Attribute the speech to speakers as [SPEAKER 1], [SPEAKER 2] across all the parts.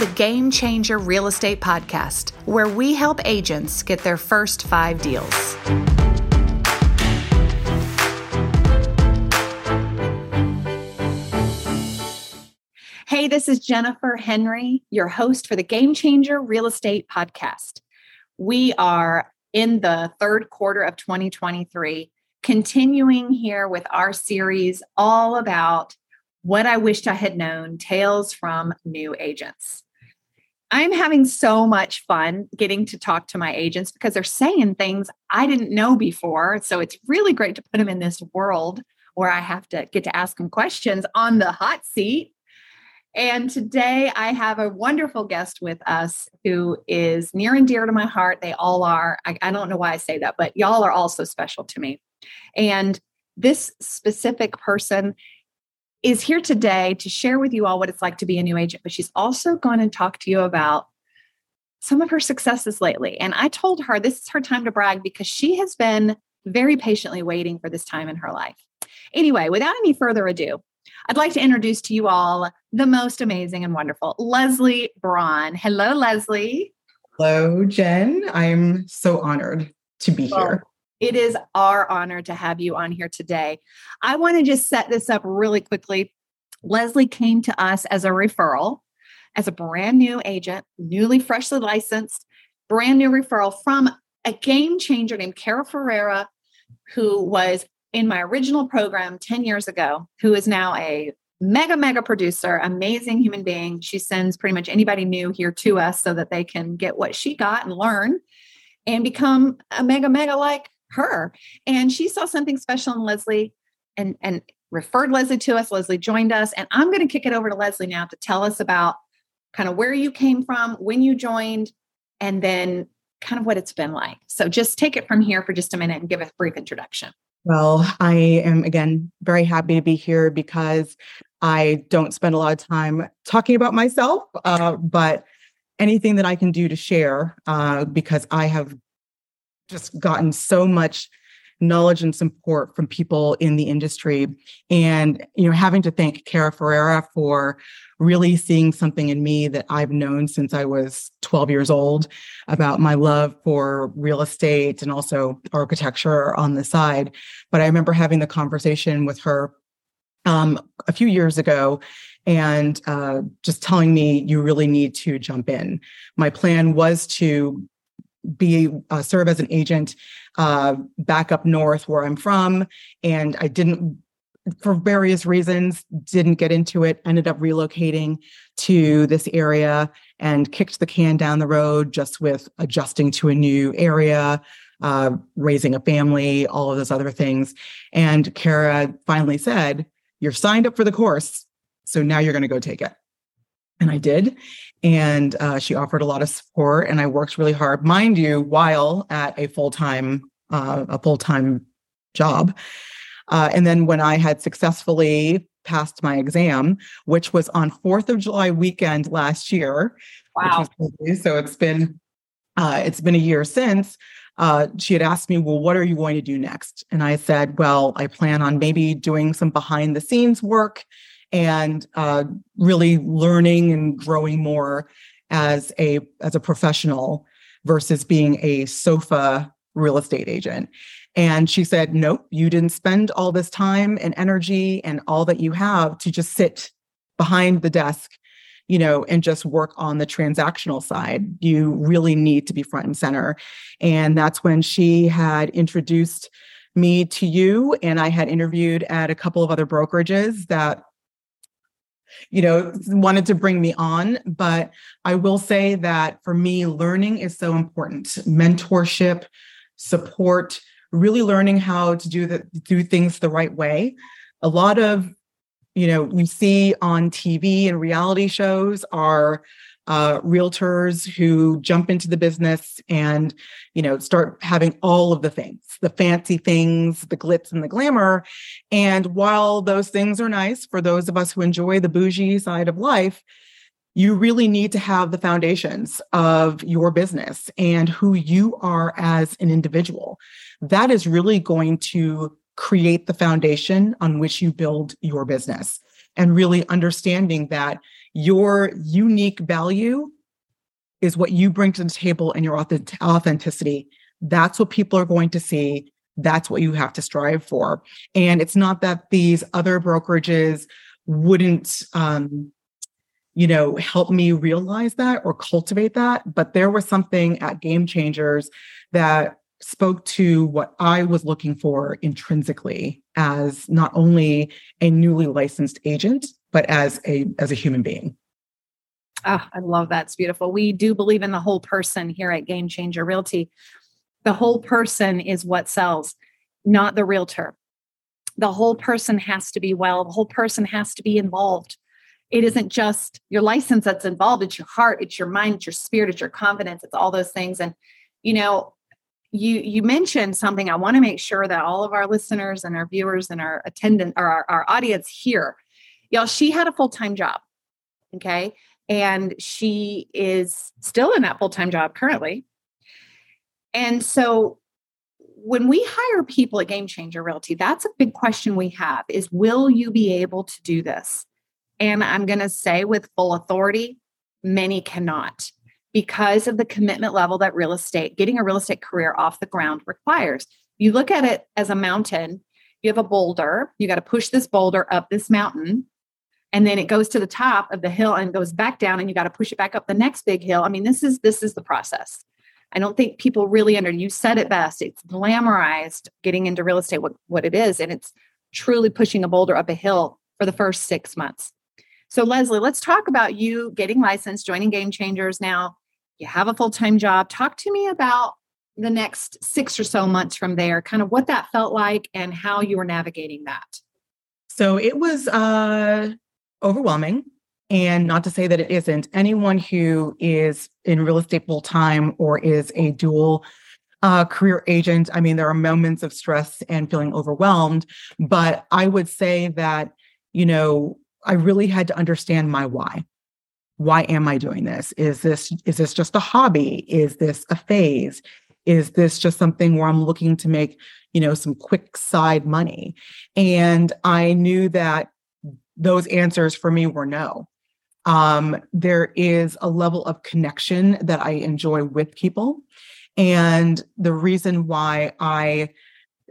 [SPEAKER 1] the Game Changer Real Estate Podcast, where we help agents get their first five deals. Hey, this is Jennifer Henry, your host for the Game Changer Real Estate Podcast. We are in the third quarter of 2023, continuing here with our series all about what I wished I had known tales from new agents. I'm having so much fun getting to talk to my agents because they're saying things I didn't know before. So it's really great to put them in this world where I have to get to ask them questions on the hot seat. And today I have a wonderful guest with us who is near and dear to my heart. They all are. I, I don't know why I say that, but y'all are all so special to me. And this specific person is here today to share with you all what it's like to be a new agent, but she's also going to talk to you about some of her successes lately. And I told her this is her time to brag because she has been very patiently waiting for this time in her life. Anyway, without any further ado, I'd like to introduce to you all the most amazing and wonderful Lesley Brawn. Hello, Lesley.
[SPEAKER 2] Hello, Jen. I'm so honored to be well, here.
[SPEAKER 1] It is our honor to have you on here today. I want to just set this up really quickly. Lesley came to us as a referral, as a brand new agent, newly freshly licensed, brand new referral from a game changer named Cara Ferreira, who was in my original program 10 years ago, who is now a mega, mega producer, amazing human being. She sends pretty much anybody new here to us so that they can get what she got and learn and become a mega, mega like her. And she saw something special in Lesley and, and referred Lesley to us. Lesley joined us. And I'm going to kick it over to Lesley now to tell us about kind of where you came from, when you joined, and then kind of what it's been like. So just take it from here for just a minute and give a brief introduction.
[SPEAKER 2] Well, I am again very happy to be here because I don't spend a lot of time talking about myself, uh, but anything that I can do to share uh, because I have just gotten so much knowledge and support from people in the industry. And you know having to thank Cara Ferreira for really seeing something in me that I've known since I was 12 years old about my love for real estate and also architecture on the side. But I remember having the conversation with her um, a few years ago and uh, just telling me you really need to jump in. My plan was to be uh, serve as an agent uh, back up north where I'm from, and I didn't for various reasons didn't get into it ended up relocating to this area and kicked the can down the road just with adjusting to a new area uh, raising a family all of those other things. And Cara finally said you're signed up for the course so now you're going to go take it and I did. And uh, she offered a lot of support, and I worked really hard, mind you, while at a full time uh, a full time job. Uh, and then when I had successfully passed my exam, which was on Fourth of July weekend last year,
[SPEAKER 1] wow!
[SPEAKER 2] so it's been uh, it's been a year since. Uh, she had asked me, Well, what are you going to do next? And I said, Well, I plan on maybe doing some behind the scenes work and uh, really learning and growing more as a as a professional versus being a sofa real estate agent. And she said nope you didn't spend all this time and energy and all that you have to just sit behind the desk you know and just work on the transactional side. You really need to be front and center. And that's when she had introduced me to you and i had interviewed at a couple of other brokerages that you know, wanted to bring me on. But I will say that for me, learning is so important. Mentorship, support, really learning how to do the do things the right way. A lot of, you know, you see on TV and reality shows are uh, realtors who jump into the business and you know start having all of the things the fancy things the glitz and the glamour. And while those things are nice for those of us who enjoy the bougie side of life you really need to have the foundations of your business and who you are as an individual. That is really going to create the foundation on which you build your business and really understanding that your unique value is what you bring to the table and your authenticity. That's what people are going to see. That's what you have to strive for. And it's not that these other brokerages wouldn't, um, you know, help me realize that or cultivate that. But there was something at Game Changers that spoke to what I was looking for intrinsically as not only a newly licensed agent, but as a as a human being.
[SPEAKER 1] Oh, I love that. It's beautiful. We do believe in the whole person here at Game Changer Realty. The whole person is what sells, not the realtor. The whole person has to be well. The whole person has to be involved. It isn't just your license that's involved, it's your heart, it's your mind, it's your spirit, it's your confidence, it's all those things. And, you know, you you mentioned something i want to make sure that all of our listeners and our viewers and our attendant or our, our audience here y'all she had a full-time job okay? And she is still in that full-time job currently. And so when we hire people at game changer realty that's a big question we have is will you be able to do this? And i'm going to say with full authority many cannot because of the commitment level that real estate, getting a real estate career off the ground requires. You look at it as a mountain, you have a boulder, you got to push this boulder up this mountain, and then it goes to the top of the hill and goes back down, and you got to push it back up the next big hill. I mean, this is this is the process. I don't think people really under you said it best. It's glamorized getting into real estate, what, what it is, and it's truly pushing a boulder up a hill for the first six months. So, Lesley, let's talk about you getting licensed, joining Game Changers now you have a full time job. Talk to me about the next six or so months from there, kind of what that felt like and how you were navigating that.
[SPEAKER 2] So it was uh, overwhelming. And not to say that it isn't, anyone who is in real estate full time or is a dual uh, career agent, I mean, there are moments of stress and feeling overwhelmed. But I would say that, you know, I really had to understand my why. Why am i doing this? Is this is this just a hobby? Is this a phase? Is this just something where i'm looking to make you know some quick side money? And i knew that those answers for me were no. Um, there is a level of connection that i enjoy with people. And the reason why i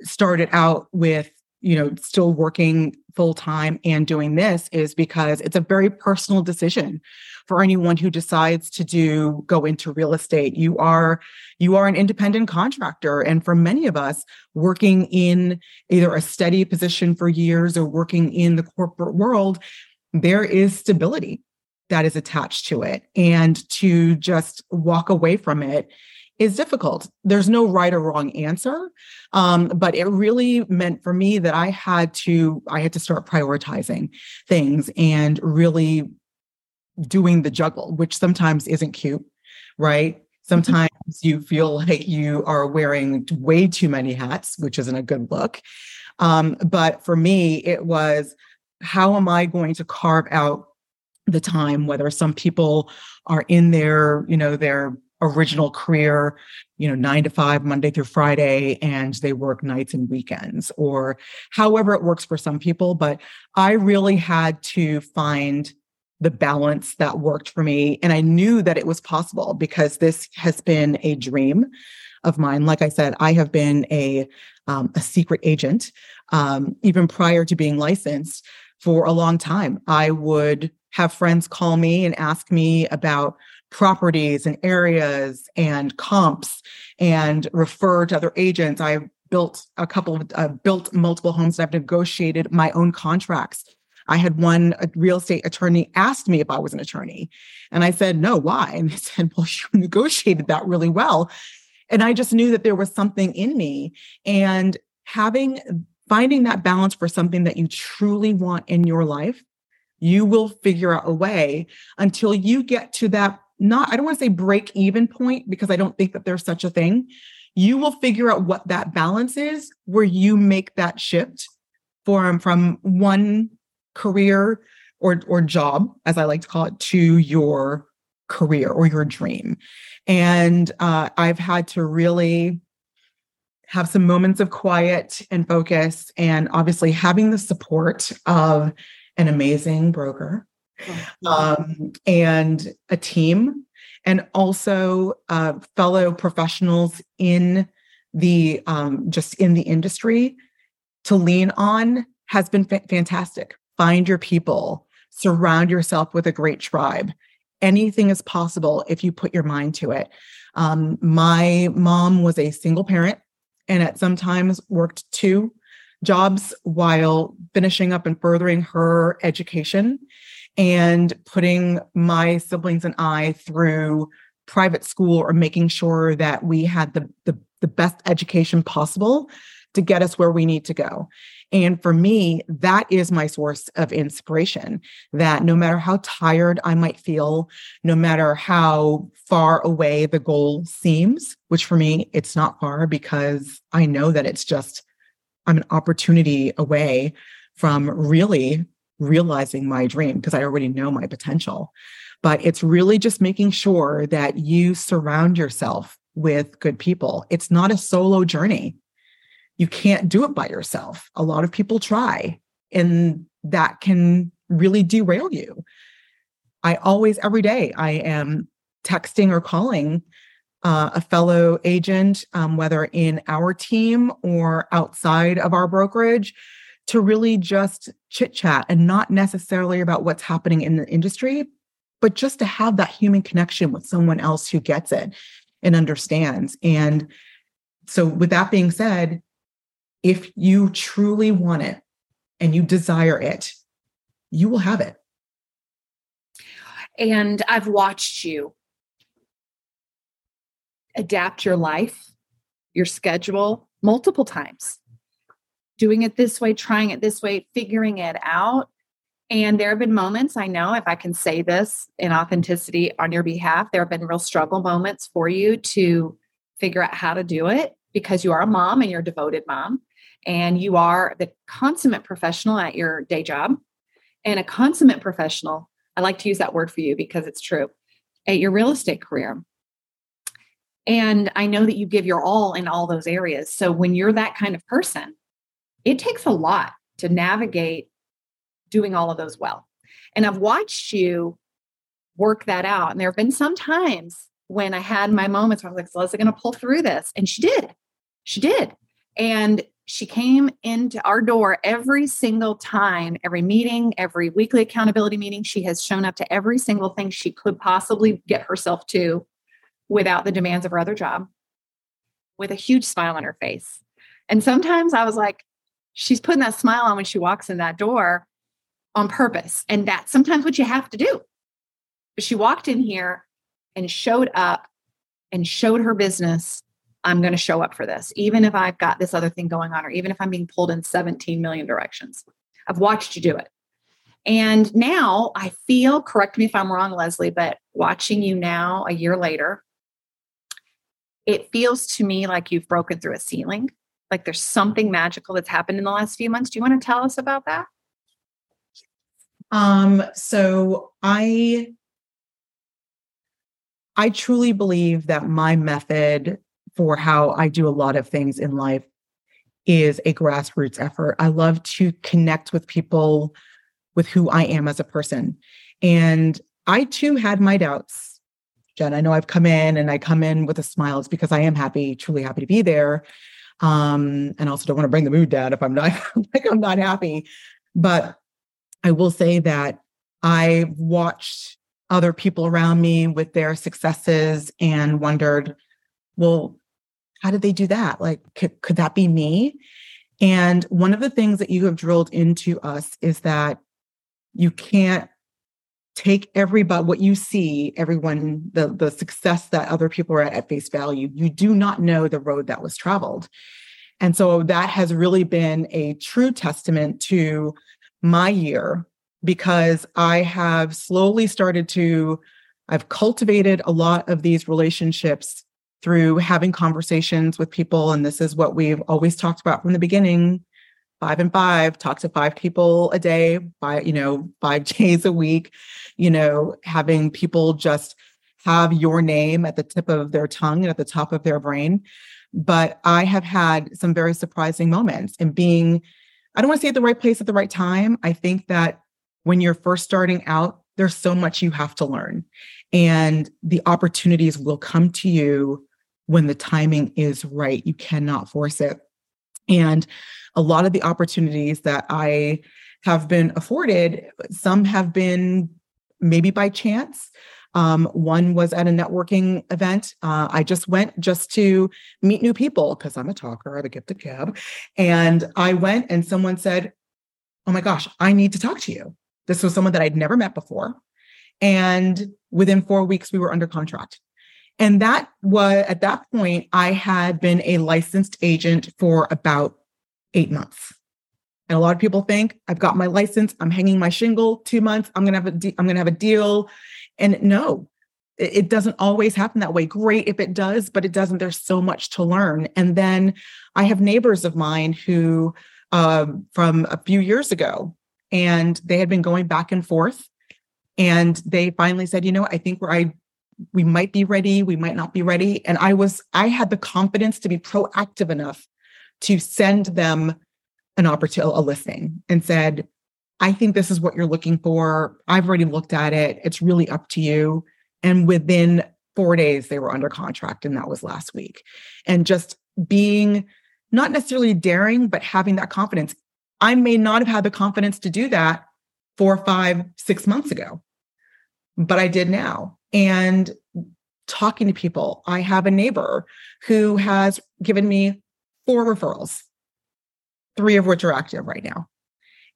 [SPEAKER 2] started out with you know still working full time and doing this is because it's a very personal decision for anyone who decides to do go into real estate. You are you are an independent contractor and for many of us working in either a steady position for years or working in the corporate world there is stability that is attached to it. And to just walk away from it is difficult. There's no right or wrong answer, um, but it really meant for me that I had to I had to start prioritizing things and really doing the juggle, which sometimes isn't cute, right? Mm-hmm. Sometimes you feel like you are wearing way too many hats, which isn't a good look. Um, but for me, it was how am I going to carve out the time? Whether some people are in their, you know, their original career, you know, nine to five, Monday through Friday, and they work nights and weekends, or however it works for some people. But I really had to find the balance that worked for me. And I knew that it was possible because this has been a dream of mine. Like I said, I have been a, um, a secret agent um, even prior to being licensed for a long time. I would have friends call me and ask me about properties and areas and comps and refer to other agents. I've built a couple of uh, built multiple homes. and I've negotiated my own contracts. I had one real estate attorney asked me if I was an attorney. And I said, no, why? And they said, well, you negotiated that really well. And I just knew that there was something in me. And having, finding that balance for something that you truly want in your life, you will figure out a way until you get to that not, I don't want to say break even point because I don't think that there's such a thing. You will figure out what that balance is where you make that shift from, from one career or, or job, as I like to call it, to your career or your dream. And uh, I've had to really have some moments of quiet and focus, and obviously having the support of an amazing broker. um, and a team, and also uh, fellow professionals in the um, just in the industry to lean on has been fa- fantastic. Find your people, surround yourself with a great tribe. Anything is possible if you put your mind to it. Um, my mom was a single parent and at sometimes worked two jobs while finishing up and furthering her education and putting my siblings and I through private school or making sure that we had the, the, the best education possible to get us where we need to go. And for me, that is my source of inspiration. That no matter how tired I might feel, no matter how far away the goal seems, which for me, it's not far because I know that it's just, I'm an opportunity away from really realizing my dream because I already know my potential. But it's really just making sure that you surround yourself with good people. It's not a solo journey you can't do it by yourself. A lot of people try, and that can really derail you. I always, every day, I am texting or calling uh, a fellow agent, um, whether in our team or outside of our brokerage, to really just chit chat and not necessarily about what's happening in the industry, but just to have that human connection with someone else who gets it and understands. And so, with that being said, if you truly want it and you desire it, you will have it.
[SPEAKER 1] And I've watched you adapt your life, your schedule multiple times, doing it this way, trying it this way, figuring it out. And there have been moments, I know if I can say this in authenticity on your behalf, there have been real struggle moments for you to figure out how to do it because you are a mom and you're a devoted mom and you are the consummate professional at your day job. And a consummate professional i like to use that word for you because it's true at your real estate career. And i know that you give your all in all those areas. So when you're that kind of person it takes a lot to navigate doing all of those well. And i've watched you work that out. And there have been some times when i had my moments where i was like lesley to pull through this. And she did. She did. And she came into our door every single time, every meeting, every weekly accountability meeting. She has shown up to every single thing she could possibly get herself to without the demands of her other job, with a huge smile on her face. And sometimes I was like, she's putting that smile on when she walks in that door on purpose. And that's sometimes what you have to do. But she walked in here and showed up and showed her business I'm going to show up for this, even if I've got this other thing going on, or even if I'm being pulled in 17 million directions. I've watched you do it. And now I feel, correct me if I'm wrong, Lesley, but watching you now a year later, it feels to me like you've broken through a ceiling. Like there's something magical that's happened in the last few months. Do you want to tell us about that?
[SPEAKER 2] Um, so I I truly believe that my method for how I do a lot of things in life is a grassroots effort. I love to connect with people with who I am as a person. And I too had my doubts. Jen, I know I've come in and I come in with a smile. It's because I am happy, truly happy to be there. Um, and also don't want to bring the mood down if I'm not like I'm not happy. But I will say that I watched other people around me with their successes and wondered, well, how did they do that? Like, could, could that be me? And one of the things that you have drilled into us is that you can't take everybody what you see everyone the the success that other people are at at face value you do not know the road that was traveled and so that has really been a true testament to my year because i have slowly started to i've cultivated a lot of these relationships through having conversations with people. And this is what we've always talked about from the beginning five and five, talk to five people a day, by, you know, five days a week, you know, having people just have your name at the tip of their tongue and at the top of their brain. But I have had some very surprising moments and being, I don't want to say at the right place at the right time. I think that when you're first starting out, there's so much you have to learn. And the opportunities will come to you when the timing is right. You cannot force it. And a lot of the opportunities that I have been afforded, some have been maybe by chance. Um, one was at a networking event. Uh, I just went just to meet new people because I'm a talker, I have a gift of gab. And I went and someone said, Oh my gosh, I need to talk to you. This was someone that I'd never met before. And within four weeks, we were under contract. And that was at that point, I had been a licensed agent for about eight months. And a lot of people think I've got my license, I'm hanging my shingle two months, I'm gonna have a de- I'm gonna have a deal. And no, it, doesn't always happen that way. Great if it does, but it doesn't. There's so much to learn. And then I have neighbors of mine who um, from a few years ago, and they had been going back and forth. And they finally said, you know, I think we're I we might be ready, we might not be ready. And I was, I had the confidence to be proactive enough to send them an opportunity, a listing and said, I think this is what you're looking for. I've already looked at it. It's really up to you. And within four days, they were under contract. And that was last week. And just being not necessarily daring, but having that confidence. I may not have had the confidence to do that four, five, six months ago, but I did now. And talking to people, I have a neighbor who has given me four referrals three of which are active right now.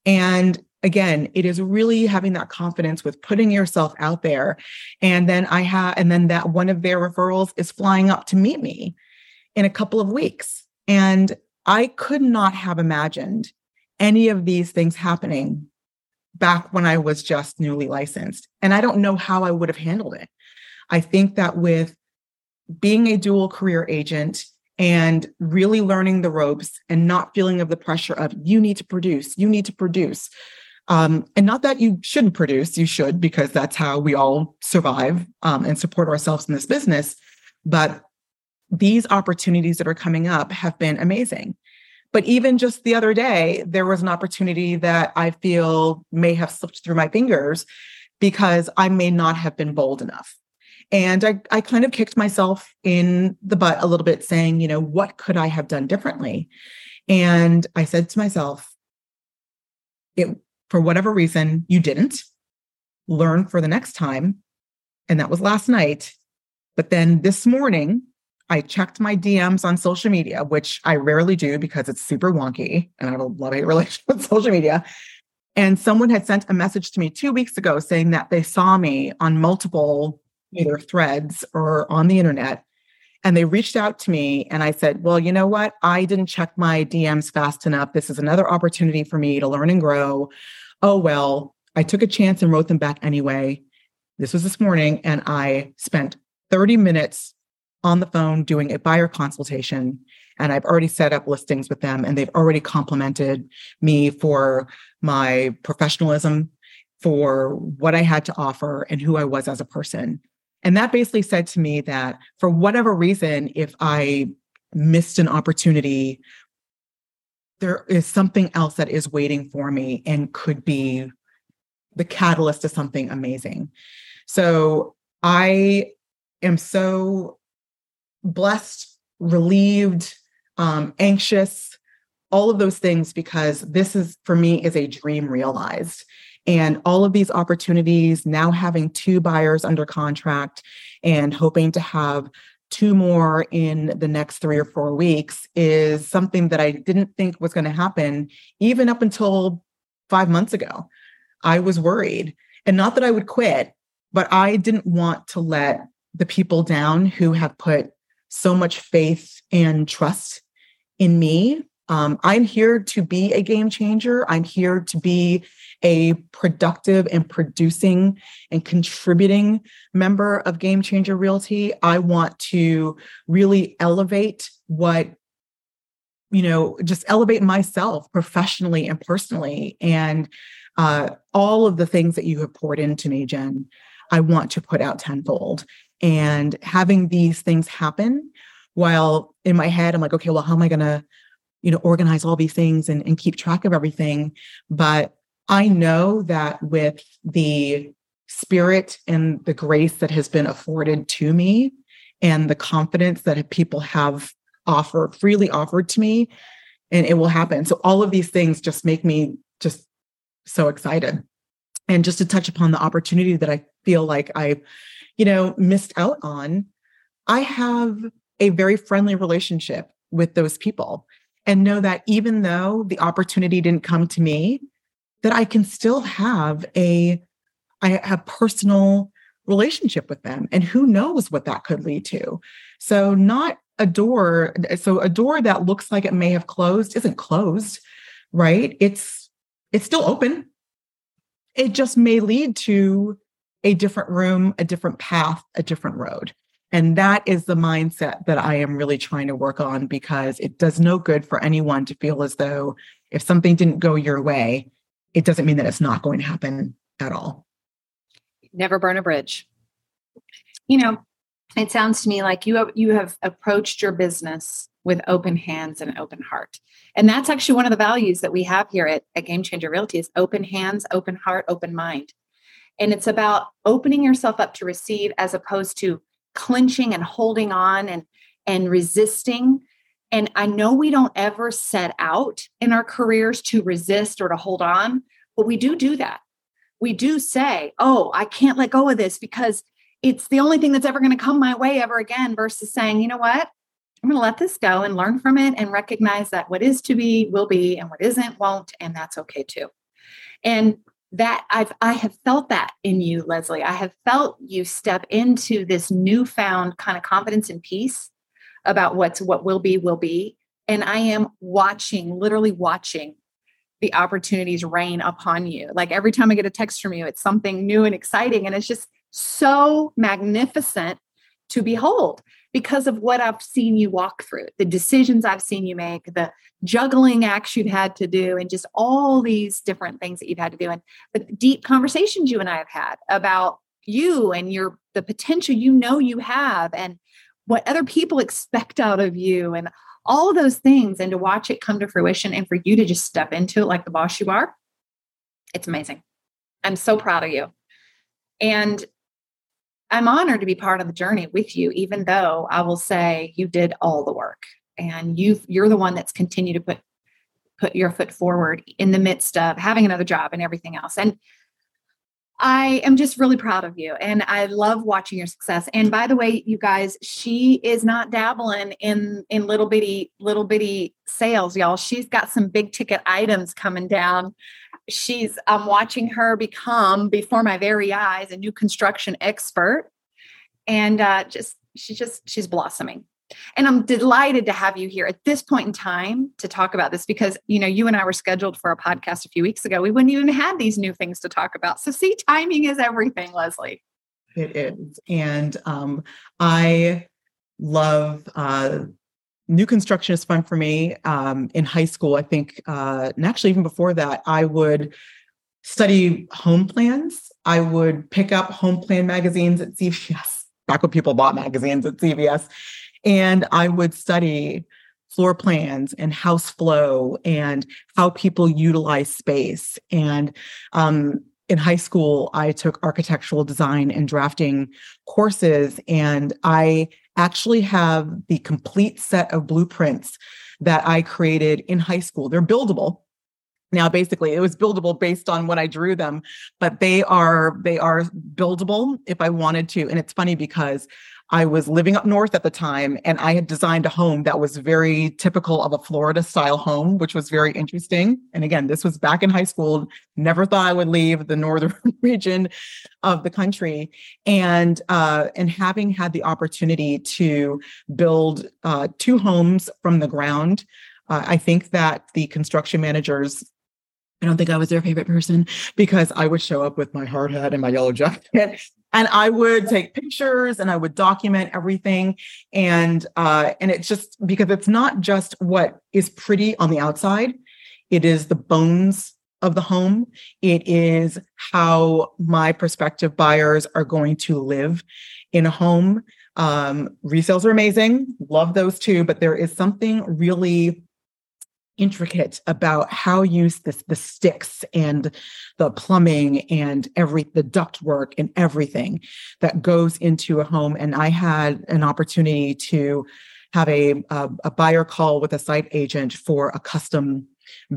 [SPEAKER 2] And again, it is really having that confidence with putting yourself out there. And then I have, and then that one of their referrals is flying up to meet me in a couple of weeks. And I could not have imagined any of these things happening back when I was just newly licensed. And I don't know how I would have handled it. I think that with being a dual career agent and really learning the ropes and not feeling of the pressure of you need to produce, you need to produce. Um, and not that you shouldn't produce, you should, because that's how we all survive um, and support ourselves in this business. But these opportunities that are coming up have been amazing. But even just the other day, there was an opportunity that I feel may have slipped through my fingers because I may not have been bold enough. And I, I kind of kicked myself in the butt a little bit, saying, you know, what could I have done differently? And I said to myself, it, for whatever reason, you didn't learn for the next time. And that was last night. But then this morning, I checked my DMs on social media, which I rarely do because it's super wonky and I have a love hate relationship with social media. And someone had sent a message to me two weeks ago saying that they saw me on multiple either threads or on the internet. And they reached out to me and I said, Well, you know what? I didn't check my DMs fast enough. This is another opportunity for me to learn and grow. Oh, well, I took a chance and wrote them back anyway. This was this morning. And I spent 30 minutes on the phone doing a buyer consultation. And I've already set up listings with them and they've already complimented me for my professionalism, for what I had to offer and who I was as a person. And that basically said to me that for whatever reason, if I missed an opportunity, there is something else that is waiting for me and could be the catalyst to something amazing. So I am so blessed, relieved, um, anxious, all of those things because this is for me is a dream realized. And all of these opportunities, now having two buyers under contract and hoping to have two more in the next three or four weeks, is something that I didn't think was going to happen even up until five months ago. I was worried. And not that I would quit, but I didn't want to let the people down who have put so much faith and trust in me um, I'm here to be a game changer. I'm here to be a productive and producing and contributing member of Game Changer Realty. I want to really elevate what, you know, just elevate myself professionally and personally. And uh, all of the things that you have poured into me, Jen, I want to put out tenfold. And having these things happen while in my head, I'm like, okay, well, how am I going to you know organize all these things and, and keep track of everything? But i know that with the spirit and the grace that has been afforded to me and the confidence that people have offered freely offered to me and it will happen. So all of these things just make me just so excited. And just to touch upon the opportunity that i feel like i you know missed out on i have a very friendly relationship with those people and know that even though the opportunity didn't come to me that i can still have a i have personal relationship with them and who knows what that could lead to. So not a door so a door that looks like it may have closed isn't closed right? It's it's still open. It just may lead to a different room a different path a different road and that is the mindset that I am really trying to work on because it does no good for anyone to feel as though if something didn't go your way, it doesn't mean that it's not going to happen at all.
[SPEAKER 1] Never burn a bridge. You know, it sounds to me like you have you have approached your business with open hands and open heart. And that's actually one of the values that we have here at, at Game Changer Realty is open hands, open heart, open mind. And it's about opening yourself up to receive as opposed to clenching and holding on and and resisting. And i know we don't ever set out in our careers to resist or to hold on but we do do that. We do say oh i can't let go of this because it's the only thing that's ever going to come my way ever again versus saying you know what? I'm going to let this go and learn from it and recognize that what is to be will be and what isn't won't and that's okay too. And that I've I have felt that in you, Lesley. I have felt you step into this newfound kind of confidence and peace about what's what will be will be. And I am watching, literally watching the opportunities rain upon you. Like every time I get a text from you, it's something new and exciting. And it's just so magnificent to behold because of what I've seen you walk through, the decisions I've seen you make, the juggling acts you've had to do, and just all these different things that you've had to do, and the deep conversations you and I have had about you and your the potential you know you have, and what other people expect out of you, and all of those things, and to watch it come to fruition, and for you to just step into it like the boss you are, it's amazing. I'm so proud of you. And I'm honored to be part of the journey with you, even though I will say you did all the work and you you're the one that's continued to put put your foot forward in the midst of having another job and everything else. And I am just really proud of you and I love watching your success. And by the way, you guys, she is not dabbling in in little bitty little bitty sales, y'all. She's got some big ticket items coming down she's i'm watching her become before my very eyes a new construction expert. And uh, just she's just she's blossoming. And i'm delighted to have you here at this point in time to talk about this because you know you and i were scheduled for a podcast a few weeks ago. We wouldn't even have these new things to talk about. So see timing is everything lesley.
[SPEAKER 2] It is. And um, i love uh, new construction is fun for me. Um, in high school, I think, uh, and actually even before that, I would study home plans. I would pick up home plan magazines at CVS, back when people bought magazines at CVS, and I would study floor plans and house flow and how people utilize space. And um, in high school, I took architectural design and drafting courses, and I actually have the complete set of blueprints that I created in high school. They're buildable. Now, basically, it was buildable based on when I drew them, but they are they are buildable if I wanted to. And it's funny because I was living up north at the time and I had designed a home that was very typical of a Florida style home, which was very interesting. And again, this was back in high school. Never thought I would leave the northern region of the country. And uh, and having had the opportunity to build uh, two homes from the ground, uh, I think that the construction managers I don't think I was their favorite person because I would show up with my hard hat and my yellow jacket and I would take pictures and I would document everything. And uh, and it's just because it's not just what is pretty on the outside, it is the bones of the home. It is how my prospective buyers are going to live in a home. Um, resales are amazing, love those too, but there is something really intricate about how use this the sticks and the plumbing and every the duct work and everything that goes into a home and i had an opportunity to have a, a, a buyer call with a site agent for a custom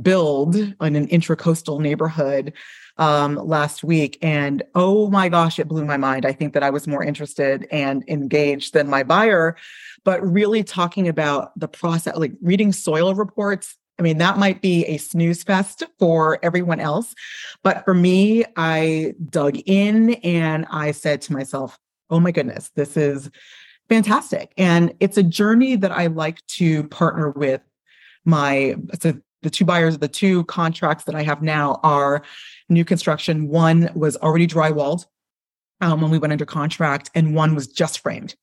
[SPEAKER 2] build in an intracoastal neighborhood um, last week. And oh my gosh, it blew my mind. I think that I was more interested and engaged than my buyer, but really talking about the process, like reading soil reports. I mean, that might be a snooze fest for everyone else. But for me, I dug in and I said to myself, oh my goodness, this is fantastic. And it's a journey that I like to partner with my, so the two buyers, the two contracts that I have now are new construction. One was already drywalled um, when we went under contract, and one was just framed.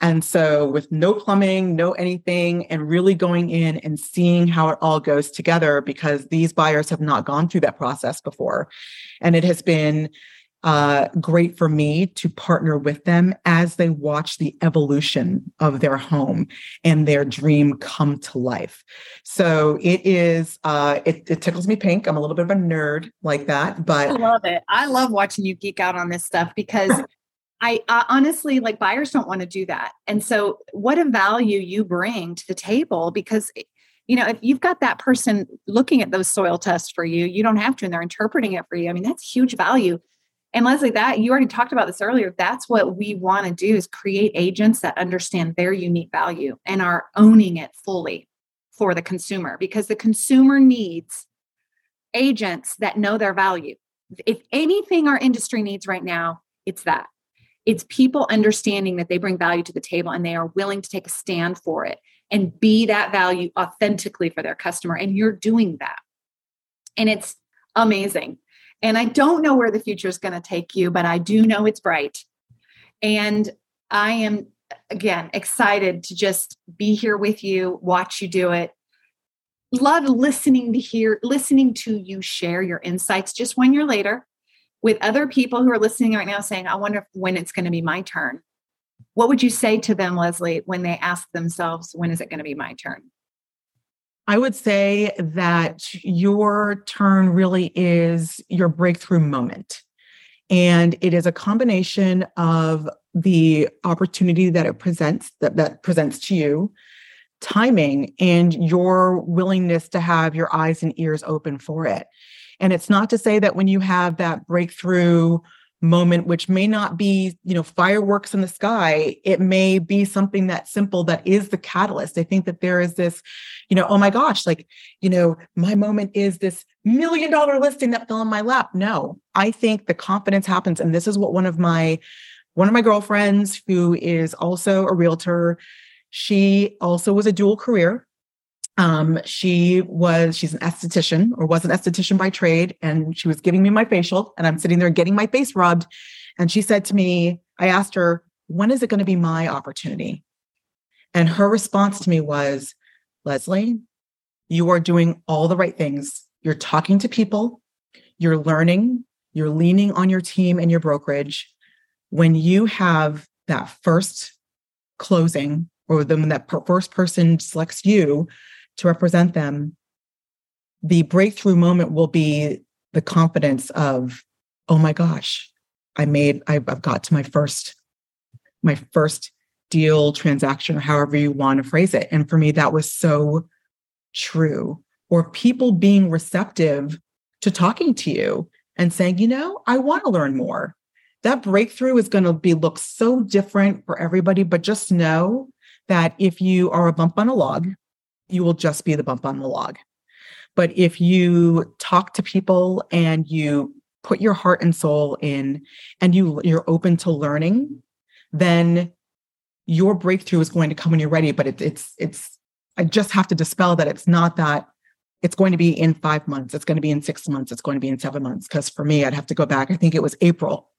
[SPEAKER 2] And so, with no plumbing, no anything, and really going in and seeing how it all goes together, because these buyers have not gone through that process before. And it has been uh, great for me to partner with them as they watch the evolution of their home and their dream come to life. So it is, uh, it, it tickles me pink. I'm a little bit of a nerd like that, but
[SPEAKER 1] I love it. I love watching you geek out on this stuff because I, honestly like buyers don't want to do that. And so, what a value you bring to the table because eh, you know, if you've got that person looking at those soil tests for you, you don't have to, and they're interpreting it for you. I mean, that's huge value. And Lesley, that you already talked about this earlier. That's what we want to do is create agents that understand their unique value and are owning it fully for the consumer because the consumer needs agents that know their value. If anything our industry needs right now, it's that. It's people understanding that they bring value to the table and they are willing to take a stand for it and be that value authentically for their customer. And you're doing that. And it's amazing. And I don't know where the future is going to take you, but I do know it's bright. And I am, again, excited to just be here with you, watch you do it. Love listening to hear, listening to you share your insights just one year later with other people who are listening right now saying, I wonder when it's going to be my turn. What would you say to them, Lesley, when they ask themselves, when is it going to be my turn?
[SPEAKER 2] I would say that your turn really is your breakthrough moment. And it is a combination of the opportunity that it presents, that, that presents to you, timing, and your willingness to have your eyes and ears open for it. And it's not to say that when you have that breakthrough moment which may not be you know fireworks in the sky it may be something that simple that is the catalyst. I think that there is this you know oh my gosh like you know my moment is this million dollar listing that fell in my lap. No i think the confidence happens. And this is what one of my one of my girlfriends who is also a realtor she also was a dual career um, she was, she's an esthetician or was an esthetician by trade. And she was giving me my facial and I'm sitting there getting my face rubbed. And she said to me, I asked her, when is it going to be my opportunity? And her response to me was, Lesley, you are doing all the right things. You're talking to people, you're learning, you're leaning on your team and your brokerage. When you have that first closing, or when that first person selects you, to represent them, the breakthrough moment will be the confidence of, oh my gosh, I made, I've, got to my first, my first deal, transaction, or however you want to phrase it. And for me, that was so true. Or people being receptive to talking to you and saying, you know, I want to learn more. That breakthrough is going to be look so different for everybody, but just know that if you are a bump on a log, you will just be the bump on the log. But if you talk to people and you put your heart and soul in and you you're open to learning, then your breakthrough is going to come when you're ready. But it, it's it's I just have to dispel that it's not that it's going to be in five months, it's going to be in six months, it's going to be in seven months. Because for me, I'd have to go back. I think it was April.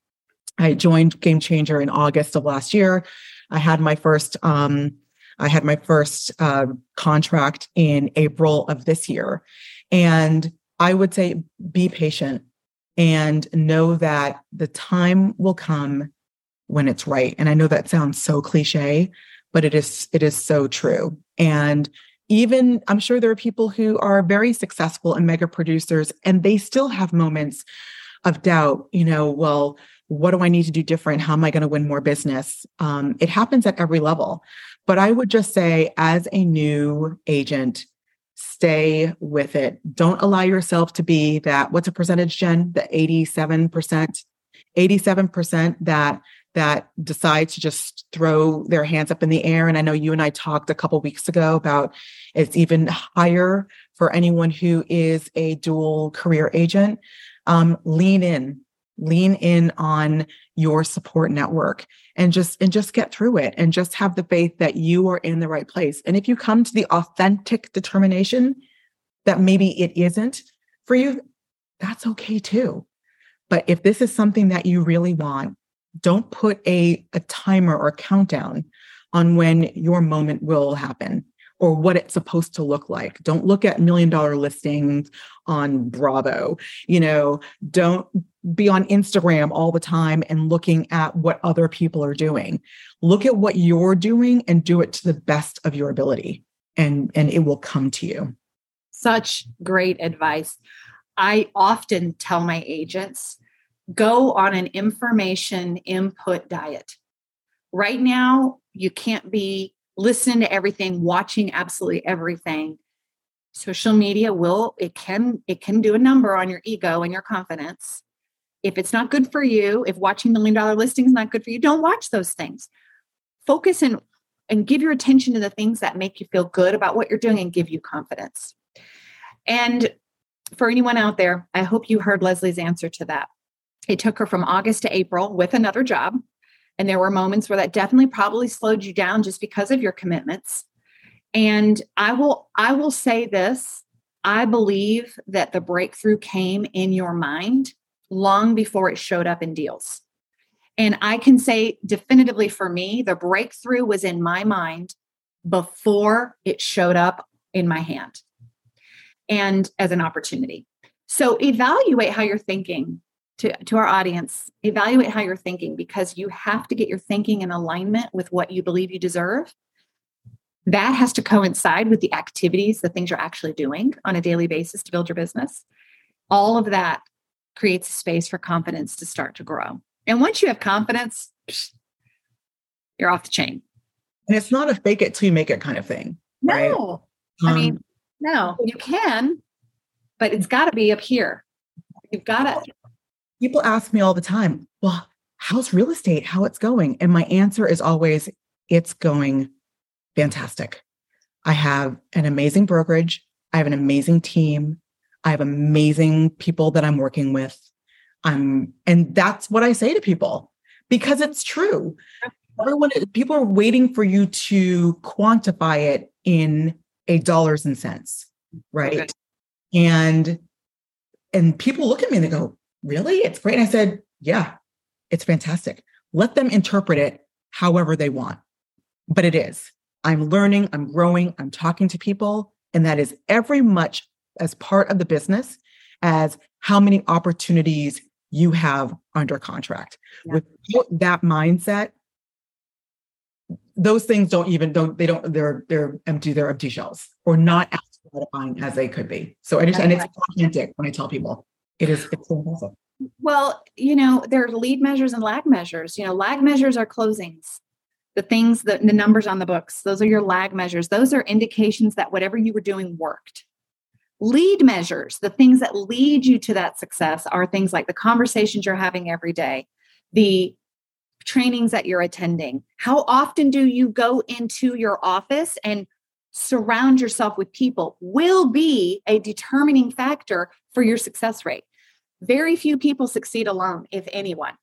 [SPEAKER 2] I joined Game Changer in August of last year. I had my first um, I had my first uh, contract in April of this year. And I would say be patient and know that the time will come when it's right. And I know that sounds so cliche, but it is it is so true. And even I'm sure there are people who are very successful and mega producers and they still have moments of doubt, you know, well, what do I need to do different? How am I going to win more business? Um, it happens at every level. But I would just say, as a new agent, stay with it. Don't allow yourself to be that, what's a percentage, Jen? The 87%, 87% that that decide to just throw their hands up in the air. And I know you and I talked a couple weeks ago about it's even higher for anyone who is a dual career agent. Um, lean in, lean in on your support network and just and just get through it and just have the faith that you are in the right place. And if you come to the authentic determination that maybe it isn't for you, that's okay too. But if this is something that you really want, don't put a, a timer or a countdown on when your moment will happen or what it's supposed to look like. Don't look at million dollar listings on Bravo. You know, don't be on Instagram all the time and looking at what other people are doing. Look at what you're doing and do it to the best of your ability and and it will come to you.
[SPEAKER 1] Such great advice. I often tell my agents go on an information input diet. Right now, you can't be listening to everything, watching absolutely everything. Social media will it can it can do a number on your ego and your confidence. If it's not good for you, if watching million dollar listings not good for you, don't watch those things. Focus and and give your attention to the things that make you feel good about what you're doing and give you confidence. And for anyone out there, I hope you heard Lesley's answer to that. It took her from August to April with another job. And there were moments where that definitely probably slowed you down just because of your commitments. And I will I will say this, I believe that the breakthrough came in your mind long before it showed up in deals. And I can say definitively for me, the breakthrough was in my mind before it showed up in my hand and as an opportunity. So evaluate how you're thinking to, to our audience, evaluate how you're thinking because you have to get your thinking in alignment with what you believe you deserve. That has to coincide with the activities, the things you're actually doing on a daily basis to build your business. All of that creates a space for confidence to start to grow. And once you have confidence, you're off the chain.
[SPEAKER 2] And it's not a fake it till you make it kind of thing.
[SPEAKER 1] No.
[SPEAKER 2] Right?
[SPEAKER 1] Um, I mean, um, no, you can, but it's got to be up here. You've got to
[SPEAKER 2] people ask me all the time, well, how's real estate? How it's going? And my answer is always, it's going fantastic. I have an amazing brokerage. I have an amazing team. I have amazing people that I'm working with. I'm, and that's what I say to people because it's true. Everyone, people are waiting for you to quantify it in a dollars and cents, right? Okay. And and people look at me and they go, really? It's great. And I said, yeah, it's fantastic. Let them interpret it however they want. But it is. I'm learning, I'm growing, I'm talking to people. And that is every much as part of the business as how many opportunities you have under contract. Yeah. With that mindset, those things don't even don't they don't they're they're empty they're empty shells or not as gratifying as they could be. So I just and it's authentic when I tell people it is it's.
[SPEAKER 1] Well, you know, there are lead measures and lag measures. You know, lag measures are closings. The things that the numbers on the books, those are your lag measures. Those are indications that whatever you were doing worked. Lead measures, the things that lead you to that success are things like the conversations you're having every day, the trainings that you're attending. How often do you go into your office and surround yourself with people will be a determining factor for your success rate very few people succeed alone if anyone.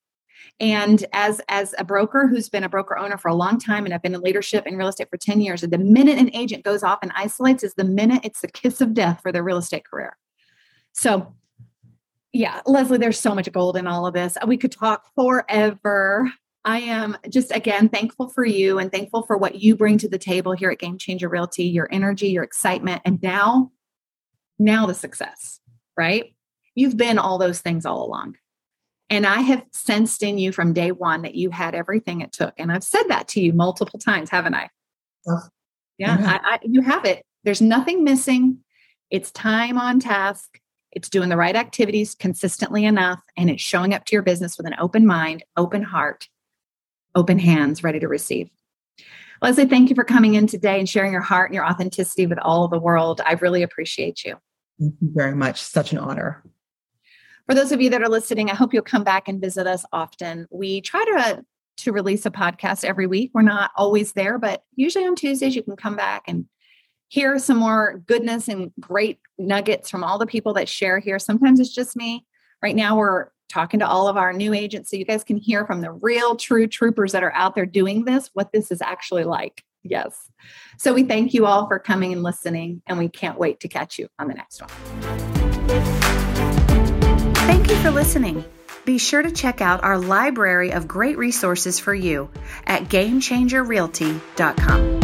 [SPEAKER 1] And as as a broker who's been a broker owner for a long time and i've been in leadership in real estate for 10 years the minute an agent goes off and isolates is the minute it's the kiss of death for their real estate career. So yeah lesley there's so much gold in all of this. We could talk forever. I am just again thankful for you and thankful for what you bring to the table here at Game Changer Realty, your energy, your excitement, and now, now the success, right? You've been all those things all along. And I have sensed in you from day one that you had everything it took. And I've said that to you multiple times, haven't I? Yeah, yeah. I, I, you have it. There's nothing missing. It's time on task. It's doing the right activities consistently enough, and it's showing up to your business with an open mind, open heart, open hands, ready to receive. Lesley, thank you for coming in today and sharing your heart and your authenticity with all of the world. I really appreciate you.
[SPEAKER 2] Thank you very much. Such an honor.
[SPEAKER 1] For those of you that are listening, I hope you'll come back and visit us often. We try to to release a podcast every week. We're not always there, but usually on Tuesdays you can come back and hear some more goodness and great nuggets from all the people that share here. Sometimes it's just me. Right now we're talking to all of our new agents so you guys can hear from the real true troopers that are out there doing this what this is actually like. Yes. So we thank you all for coming and listening and we can't wait to catch you on the next one. Thank you for listening. Be sure to check out our library of great resources for you at GameChangerRealty.com.